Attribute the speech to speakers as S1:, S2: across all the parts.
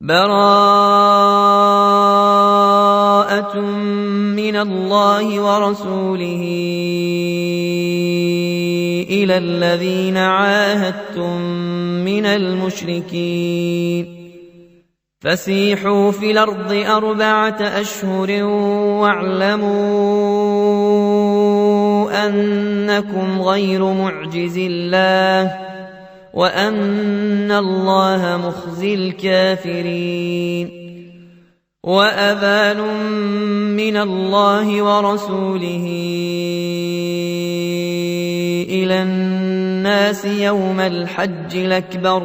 S1: براءة من الله ورسوله إلى الذين عاهدتم من المشركين فسيحوا في الأرض أربعة أشهر واعلموا أنكم غير معجز الله وأن الله مخزي الكافرين وأذان من الله ورسوله إلى الناس يوم الحج الأكبر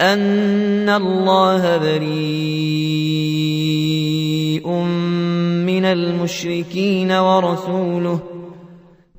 S1: أن الله بريء من المشركين ورسوله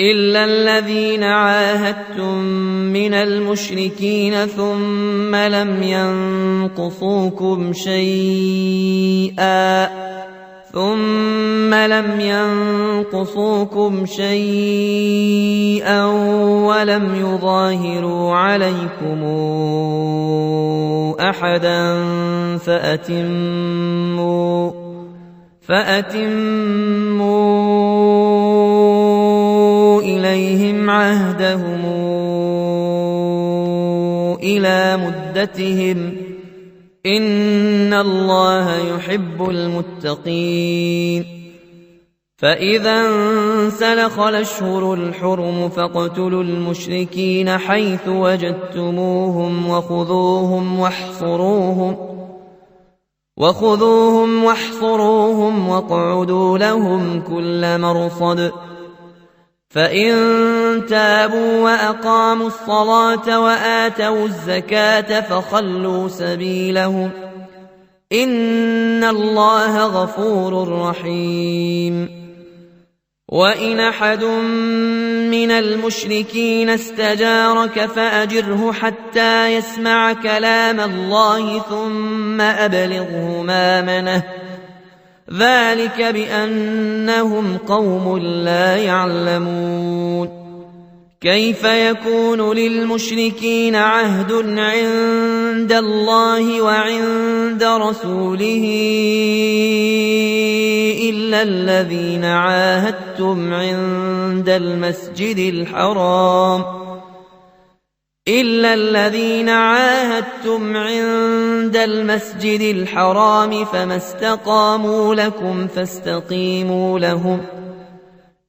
S1: إلا الذين عاهدتم من المشركين ثم لم ينقصوكم شيئا ثم لم ينقصوكم شيئا ولم يظاهروا عليكم أحدا فأتموا فأتموا عهدهم إلى مدتهم إن الله يحب المتقين فإذا انسلخ الأشهر الحرم فاقتلوا المشركين حيث وجدتموهم وخذوهم واحصروهم وخذوهم واحصروهم واقعدوا لهم كل مرصد فإن تابوا وأقاموا الصلاة وآتوا الزكاة فخلوا سبيلهم إن الله غفور رحيم وإن أحد من المشركين استجارك فأجره حتى يسمع كلام الله ثم أبلغه مامنه ذلك بأنهم قوم لا يعلمون كيف يكون للمشركين عهد عند الله وعند رسوله الا الذين عاهدتم عند المسجد الحرام إلا الذين عاهدتم عند المسجد الحرام فما استقاموا لكم فاستقيموا لهم ۖ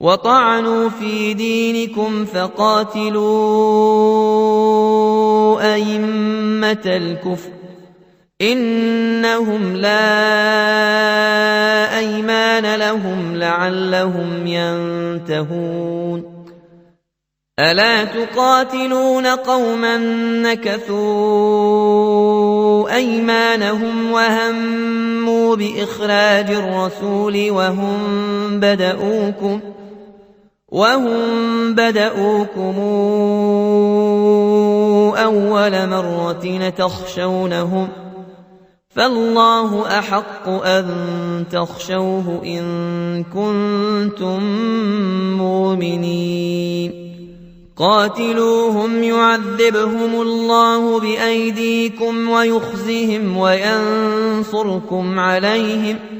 S1: وطعنوا في دينكم فقاتلوا أئمة الكفر إنهم لا أيمان لهم لعلهم ينتهون ألا تقاتلون قوما نكثوا أيمانهم وهموا بإخراج الرسول وهم بدؤوكم ۖ وهم بدؤوكم أول مرة تخشونهم فالله أحق أن تخشوه إن كنتم مؤمنين قاتلوهم يعذبهم الله بأيديكم ويخزهم وينصركم عليهم ۖ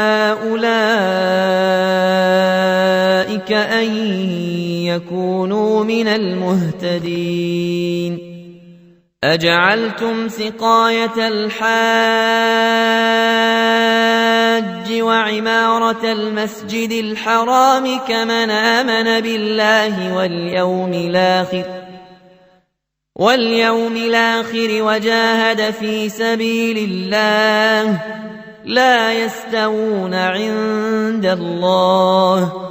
S1: أولئك أن يكونوا من المهتدين أجعلتم سقاية الحاج وعمارة المسجد الحرام كمن آمن بالله واليوم الآخر واليوم الآخر وجاهد في سبيل الله لا يستوون عند الله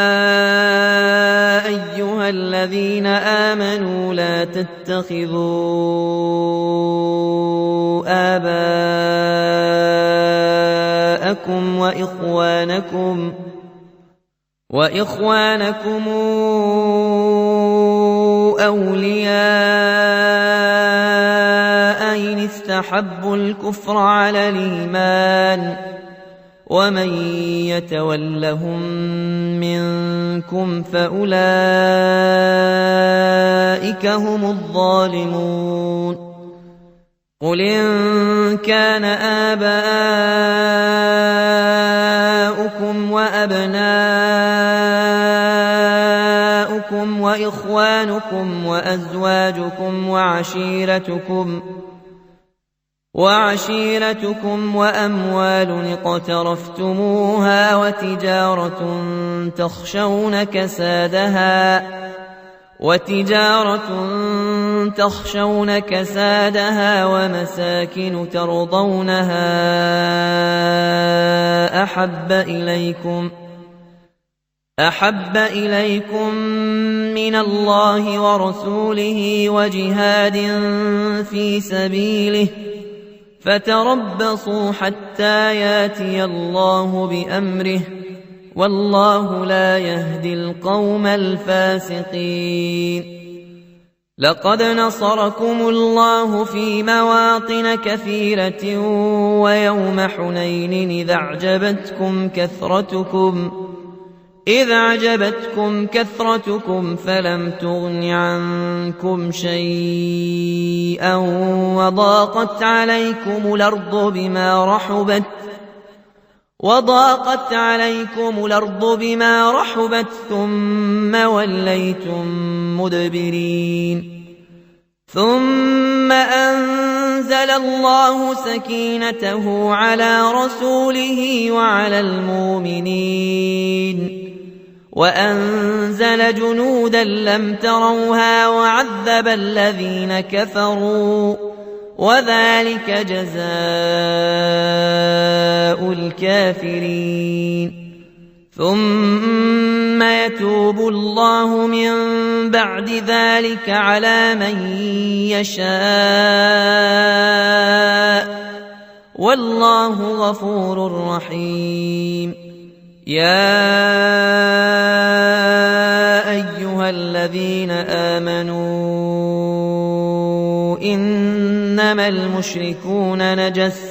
S1: الذين آمنوا لا تتخذوا آباءكم وإخوانكم وإخوانكم أولياء إن استحبوا الكفر على الإيمان ۖ ومن يتولهم منكم فأولئك هم الظالمون قل إن كان آباؤكم وأبناؤكم وإخوانكم وأزواجكم وعشيرتكم ۖ وعشيرتكم واموال اقترفتموها وتجاره تخشون كسادها وتجارة تخشون كسادها ومساكن ترضونها أحب إليكم أحب إليكم من الله ورسوله وجهاد في سبيله ۖ فتربصوا حتى ياتي الله بأمره والله لا يهدي القوم الفاسقين لقد نصركم الله في مواطن كثيرة ويوم حنين إذا أعجبتكم كثرتكم ۖ إذ عجبتكم كثرتكم فلم تغن عنكم شيئا وضاقت عليكم الأرض بما رحبت وضاقت عليكم الأرض بما رحبت ثم وليتم مدبرين ثم أنزل الله سكينته على رسوله وعلى المؤمنين وأنزل جنودا لم تروها وعذب الذين كفروا وذلك جزاء الكافرين ثم يتوب الله من بعد ذلك على من يشاء والله غفور رحيم يا ايها الذين امنوا انما المشركون نجس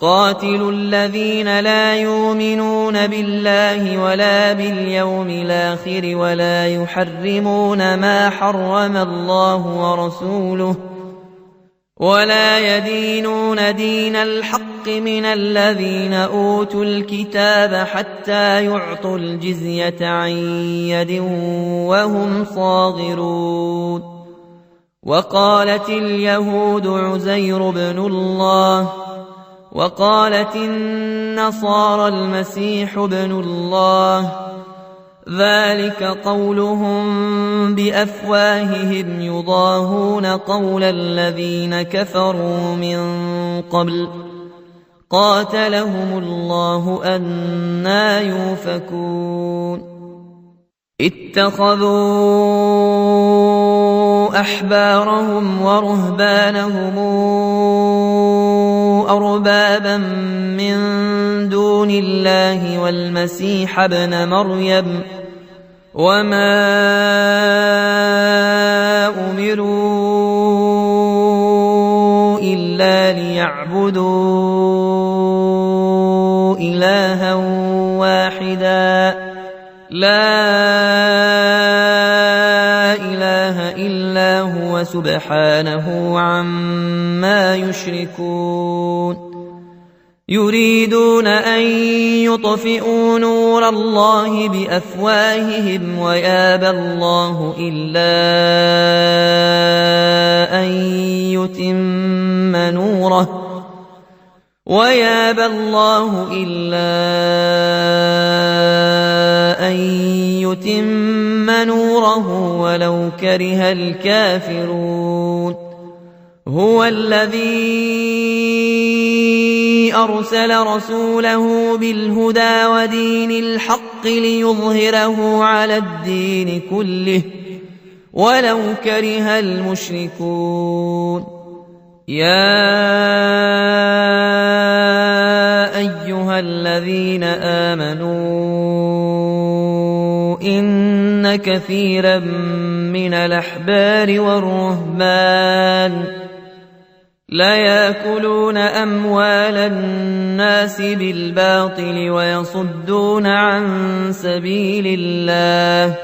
S1: قاتلوا الذين لا يؤمنون بالله ولا باليوم الآخر ولا يحرمون ما حرم الله ورسوله ولا يدينون دين الحق من الذين أوتوا الكتاب حتى يعطوا الجزية عن يد وهم صاغرون وقالت اليهود عزير بن الله وقالت النصارى المسيح ابن الله ذلك قولهم بافواههم يضاهون قول الذين كفروا من قبل قاتلهم الله انا يؤفكون اتخذوا احبارهم ورهبانهم أربابا من دون الله والمسيح ابن مريم وما أمروا إلا ليعبدوا إلها واحدا لا وسبحانه عما يشركون يريدون أن يطفئوا نور الله بأفواههم ويابى الله إلا أن يتم نوره ويابى الله إلا أن يتم نوره ولو كره الكافرون هو الذي أرسل رسوله بالهدى ودين الحق ليظهره على الدين كله ولو كره المشركون يا أيها الذين آمنوا إن كثيرا من الأحبار والرهبان لا يأكلون أموال الناس بالباطل ويصدون عن سبيل الله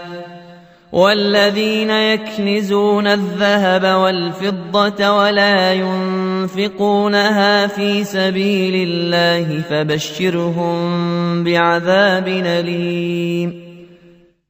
S1: والذين يكنزون الذهب والفضة ولا ينفقونها في سبيل الله فبشرهم بعذاب أليم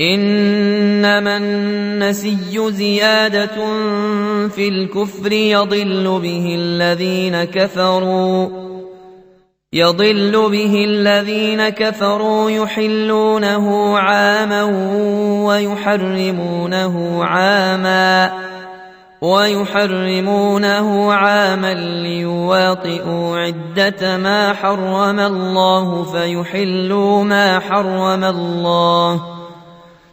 S1: إنما النسي زيادة في الكفر يضل به الذين كفروا يضل به الذين كفروا يحلونه عاما ويحرمونه عاما ويحرمونه عاما ليواطئوا عدة ما حرم الله فيحلوا ما حرم الله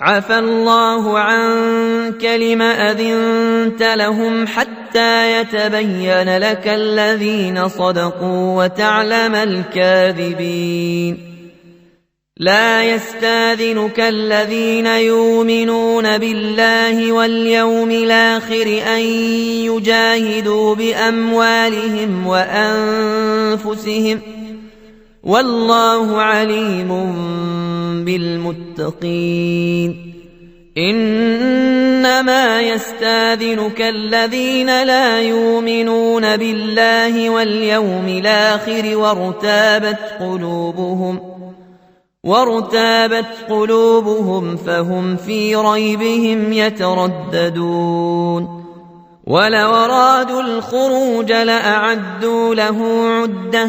S1: عفى الله عنك لم أذنت لهم حتى يتبين لك الذين صدقوا وتعلم الكاذبين لا يستاذنك الذين يؤمنون بالله واليوم الآخر أن يجاهدوا بأموالهم وأنفسهم ۖ والله عليم بالمتقين انما يستاذنك الذين لا يؤمنون بالله واليوم الاخر وارتابت قلوبهم وارتابت قلوبهم فهم في ريبهم يترددون ولو ارادوا الخروج لاعدوا له عده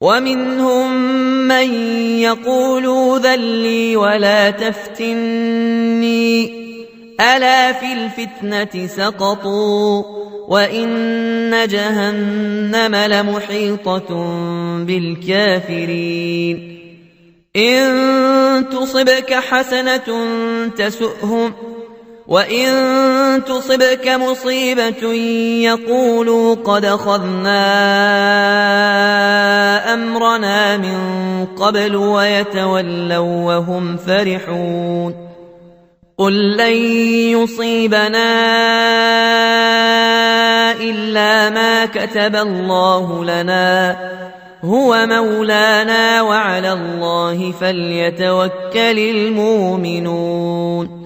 S1: ومنهم من يقول ذل ولا تفتني ألا في الفتنة سقطوا وإن جهنم لمحيطة بالكافرين إن تصبك حسنة تسؤهم ۖ وإن تصبك مصيبة يقولوا قد أخذنا أمرنا من قبل ويتولوا وهم فرحون قل لن يصيبنا إلا ما كتب الله لنا هو مولانا وعلى الله فليتوكل المؤمنون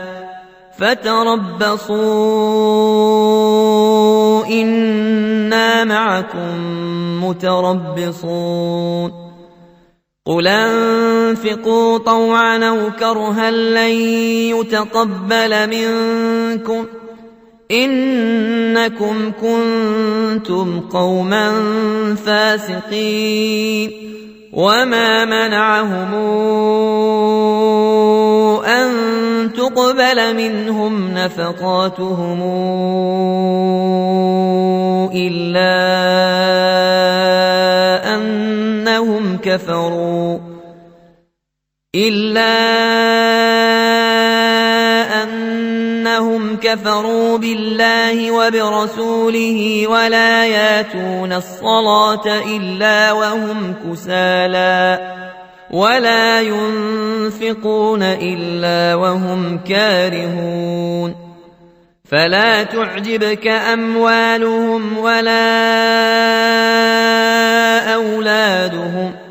S1: فتربصوا إنا معكم متربصون قل انفقوا طوعا أو كرها لن يتقبل منكم إنكم كنتم قوما فاسقين وما منعهم أن تقبل منهم نفقاتهم إلا أنهم كفروا إلا كفروا بالله وبرسوله ولا ياتون الصلاة إلا وهم كسالى ولا ينفقون إلا وهم كارهون فلا تعجبك أموالهم ولا أولادهم ۖ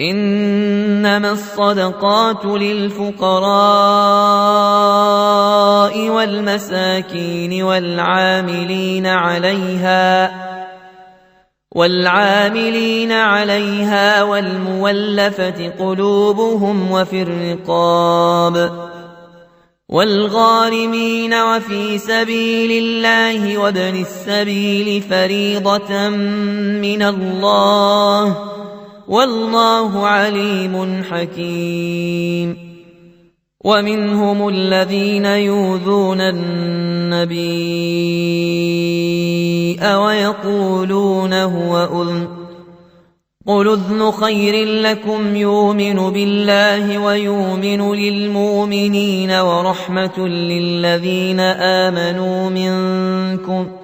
S1: إنما الصدقات للفقراء والمساكين والعاملين عليها والعاملين عليها والمولفة قلوبهم وفي الرقاب والغارمين وفي سبيل الله وابن السبيل فريضة من الله والله عليم حكيم ومنهم الذين يؤذون النبي ويقولون هو أذن قل اذن خير لكم يؤمن بالله ويؤمن للمؤمنين ورحمة للذين آمنوا منكم ۖ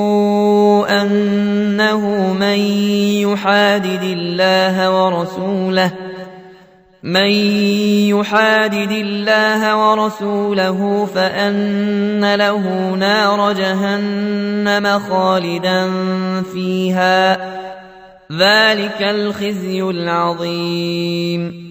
S1: أنه من يحادد الله ورسوله من يحادد الله ورسوله فأن له نار جهنم خالدا فيها ذلك الخزي العظيم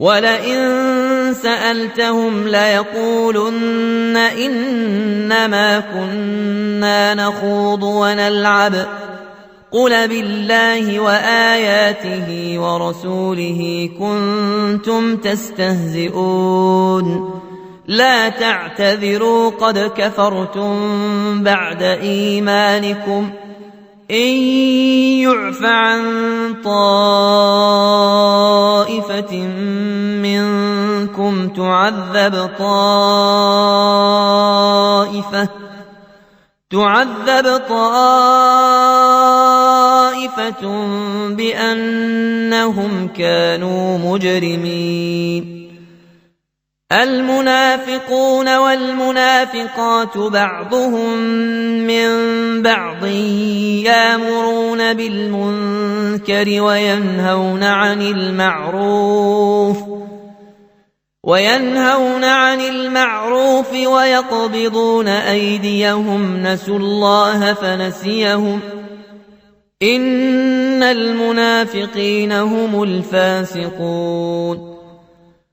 S1: ولئن سألتهم ليقولن إنما كنا نخوض ونلعب قل بالله وآياته ورسوله كنتم تستهزئون لا تعتذروا قد كفرتم بعد إيمانكم إن يعف عن طائر منكم تعذب طائفة تعذب طائفة بأنهم كانوا مجرمين المنافقون والمنافقات بعضهم من بعض يامرون بالمنكر وينهون عن المعروف وينهون عن المعروف ويقبضون أيديهم نسوا الله فنسيهم إن المنافقين هم الفاسقون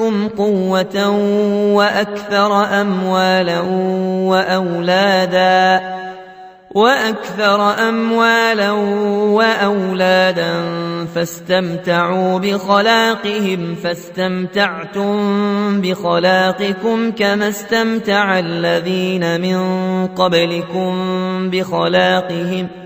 S1: منكم قوة وأكثر أموالا وأولادا وأكثر أموالا وأولادا فاستمتعوا بخلاقهم فاستمتعتم بخلاقكم كما استمتع الذين من قبلكم بخلاقهم ۖ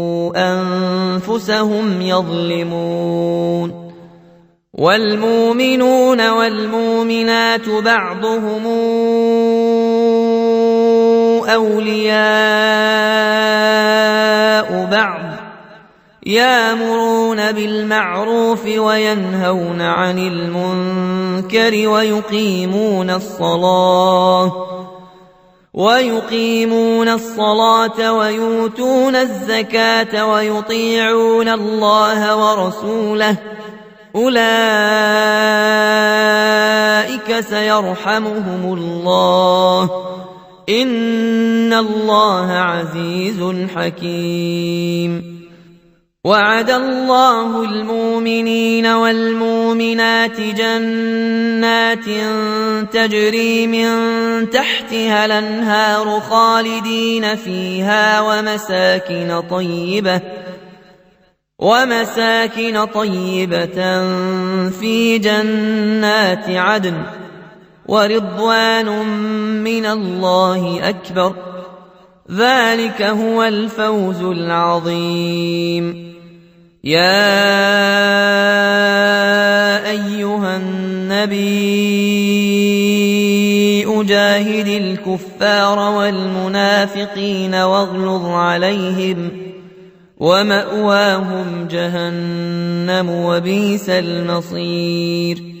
S1: أنفسهم يظلمون والمؤمنون والمؤمنات بعضهم أولياء بعض يامرون بالمعروف وينهون عن المنكر ويقيمون الصلاة ويقيمون الصلاة ويؤتون الزكاة ويطيعون الله ورسوله أولئك سيرحمهم الله إن الله عزيز حكيم وعد الله المؤمنين والمؤمنات جنات تجري من تحتها الانهار خالدين فيها ومساكن طيبه ومساكن طيبة في جنات عدن ورضوان من الله أكبر ۖ ذلك هو الفوز العظيم يا ايها النبي اجاهد الكفار والمنافقين واغلظ عليهم وماواهم جهنم وبئس المصير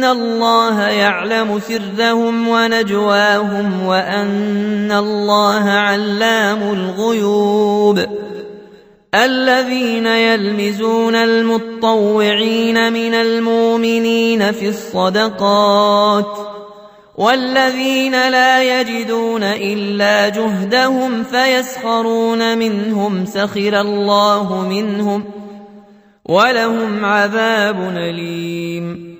S1: ان الله يعلم سرهم ونجواهم وان الله علام الغيوب الذين يلمزون المطوعين من المؤمنين في الصدقات والذين لا يجدون الا جهدهم فيسخرون منهم سخر الله منهم ولهم عذاب اليم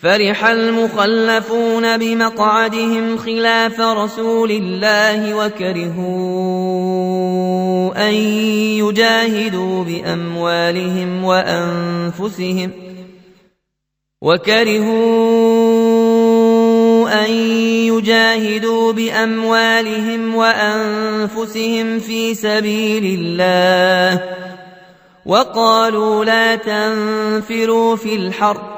S1: فرح المخلفون بمقعدهم خلاف رسول الله وكرهوا أن يجاهدوا بأموالهم وأنفسهم وكرهوا أن يجاهدوا بأموالهم وأنفسهم في سبيل الله وقالوا لا تنفروا في الحرب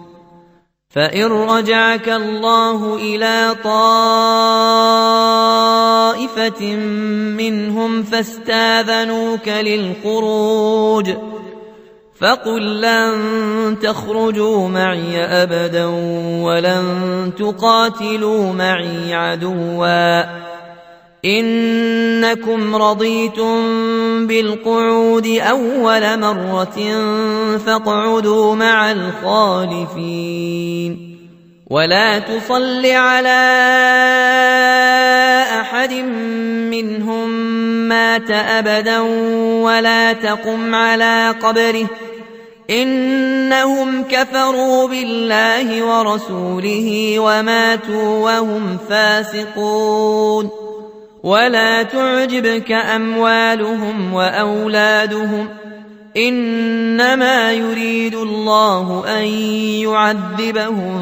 S1: فإن رجعك الله إلى طائفة منهم فاستاذنوك للخروج فقل لن تخرجوا معي أبدا ولن تقاتلوا معي عدواً انكم رضيتم بالقعود اول مره فاقعدوا مع الخالفين ولا تصل على احد منهم مات ابدا ولا تقم على قبره انهم كفروا بالله ورسوله وماتوا وهم فاسقون ولا تعجبك أموالهم وأولادهم إنما يريد الله أن يعذبهم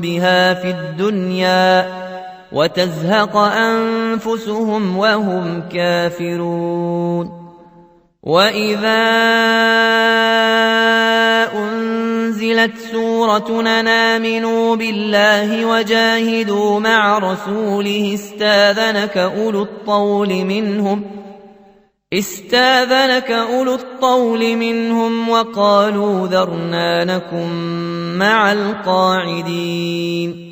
S1: بها في الدنيا وتزهق أنفسهم وهم كافرون واذا انزلت سوره امنوا بالله وجاهدوا مع رسوله استاذنك اولو الطول منهم استاذنك اولو الطول منهم وقالوا ذرنا نكن مع القاعدين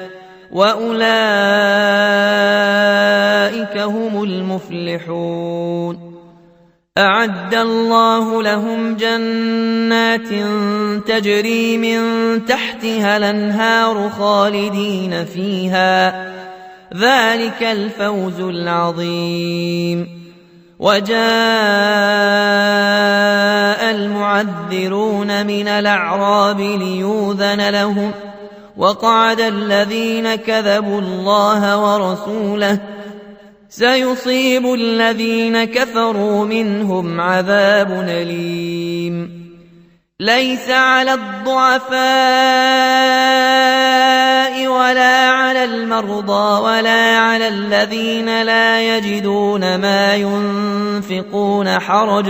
S1: واولئك هم المفلحون اعد الله لهم جنات تجري من تحتها الانهار خالدين فيها ذلك الفوز العظيم وجاء المعذرون من الاعراب ليوذن لهم ۖ وقعد الذين كذبوا الله ورسوله سيصيب الذين كفروا منهم عذاب أليم ليس على الضعفاء ولا على المرضى ولا على الذين لا يجدون ما ينفقون حرج ۖ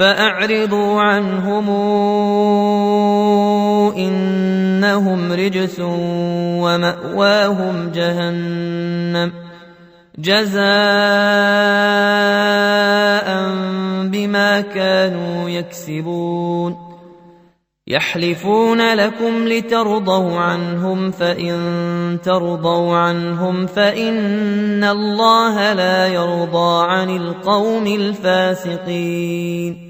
S1: فأعرضوا عنهم إنهم رجس ومأواهم جهنم جزاء بما كانوا يكسبون يحلفون لكم لترضوا عنهم فإن ترضوا عنهم فإن الله لا يرضى عن القوم الفاسقين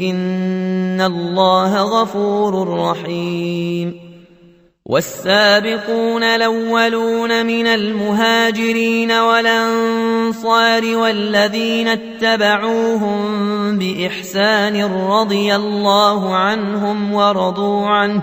S1: إن الله غفور رحيم والسابقون الأولون من المهاجرين والأنصار والذين اتبعوهم بإحسان رضي الله عنهم ورضوا عنه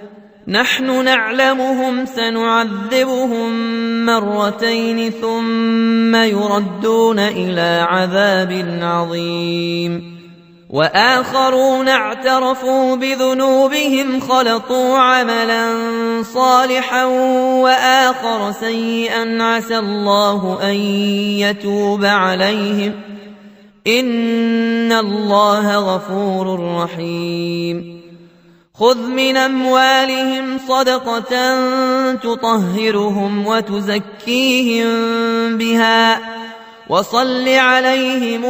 S1: نحن نعلمهم سنعذبهم مرتين ثم يردون الى عذاب عظيم واخرون اعترفوا بذنوبهم خلطوا عملا صالحا واخر سيئا عسى الله ان يتوب عليهم ان الله غفور رحيم خذ من أموالهم صدقة تطهرهم وتزكيهم بها وصل عليهم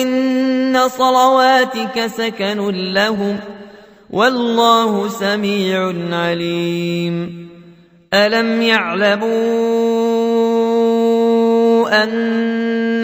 S1: إن صلواتك سكن لهم والله سميع عليم ألم يعلموا أن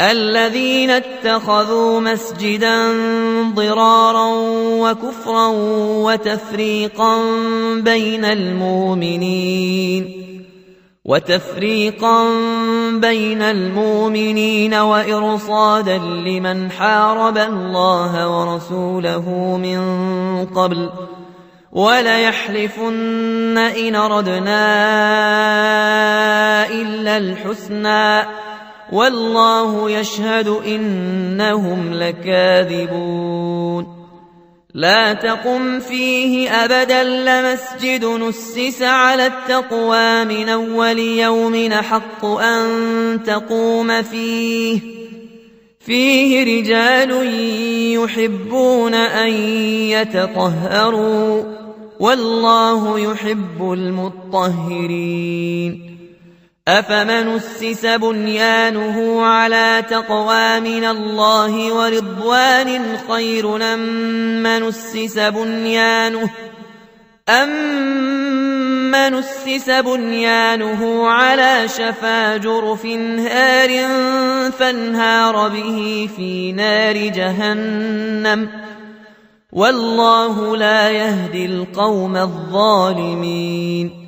S1: الذين اتخذوا مسجدا ضرارا وكفرا وتفريقا بين المؤمنين وتفريقا بين المؤمنين وإرصادا لمن حارب الله ورسوله من قبل وليحلفن إن أردنا إلا الحسنى والله يشهد إنهم لكاذبون لا تقم فيه أبدا لمسجد نسس على التقوى من أول يوم حق أن تقوم فيه فيه رجال يحبون أن يتطهروا والله يحب المطهرين أفمن اسس بنيانه على تقوى من الله ورضوان خير أم من اسس بنيانه أمن اسس بنيانه على شفا جرف هار فانهار به في نار جهنم والله لا يهدي القوم الظالمين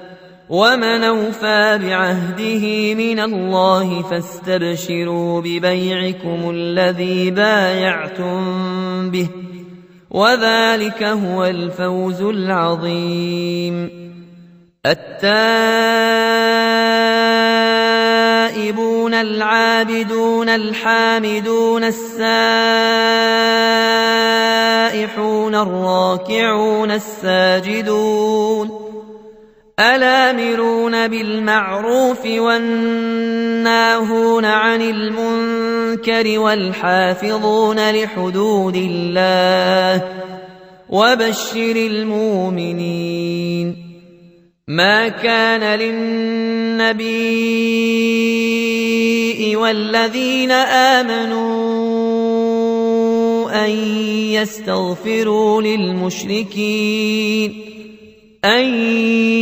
S1: ومن اوفى بعهده من الله فاستبشروا ببيعكم الذي بايعتم به وذلك هو الفوز العظيم التائبون العابدون الحامدون السائحون الراكعون الساجدون الامرون بالمعروف والناهون عن المنكر والحافظون لحدود الله وبشر المؤمنين ما كان للنبي والذين امنوا ان يستغفروا للمشركين أن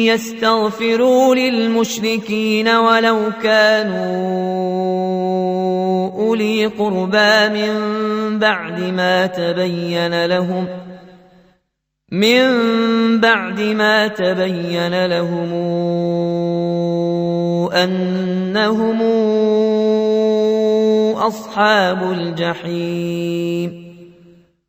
S1: يستغفروا للمشركين ولو كانوا أولي قربى من بعد ما تبين لهم من بعد ما تبين لهم أنهم أصحاب الجحيم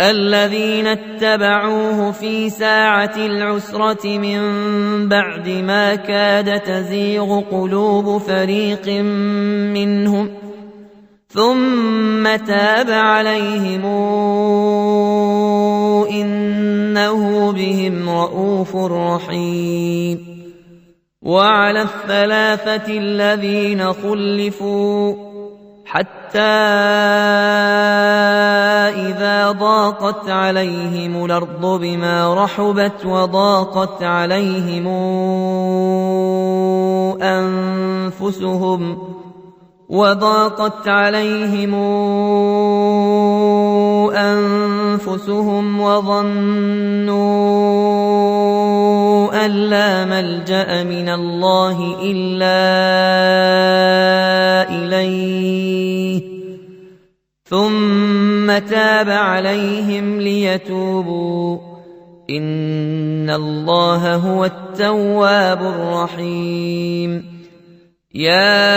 S1: الذين اتبعوه في ساعة العسرة من بعد ما كاد تزيغ قلوب فريق منهم ثم تاب عليهم إنه بهم رؤوف رحيم وعلى الثلاثة الذين خلفوا حتى إذا ضاقت عليهم الأرض بما رحبت وضاقت عليهم أنفسهم وضاقت عليهم أنفسهم وظنوا أن لا ملجأ من الله إلا إليه ثم تاب عليهم ليتوبوا إن الله هو التواب الرحيم يا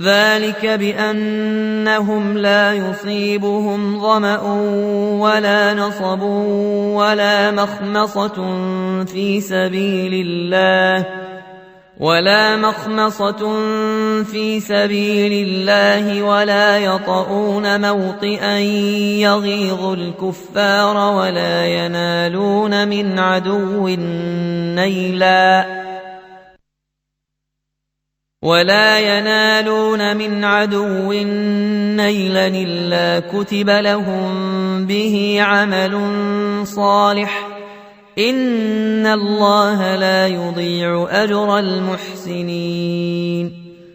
S1: ذلك بأنهم لا يصيبهم ظمأ ولا نصب ولا مخمصة في سبيل الله ولا مخمصة في سبيل الله ولا يطؤون موطئا يغيظ الكفار ولا ينالون من عدو نيلاً ولا ينالون من عدو نيلا الا كتب لهم به عمل صالح ان الله لا يضيع اجر المحسنين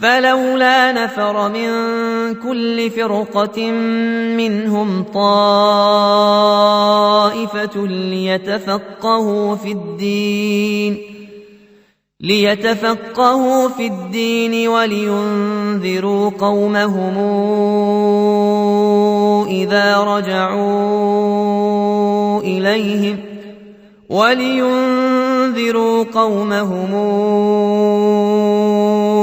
S1: فلولا نفر من كل فرقة منهم طائفة ليتفقهوا في الدين ليتفقهوا في الدين ولينذروا قومهم إذا رجعوا إليهم ولينذروا قومهم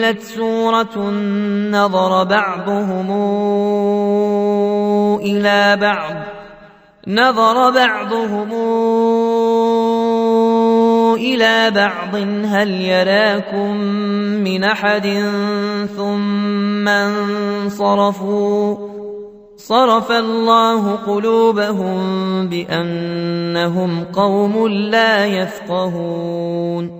S1: نزلت سورة نظر بعضهم إلى بعض نظر بعضهم إلى بعض هل يراكم من أحد ثم انصرفوا صرف الله قلوبهم بأنهم قوم لا يفقهون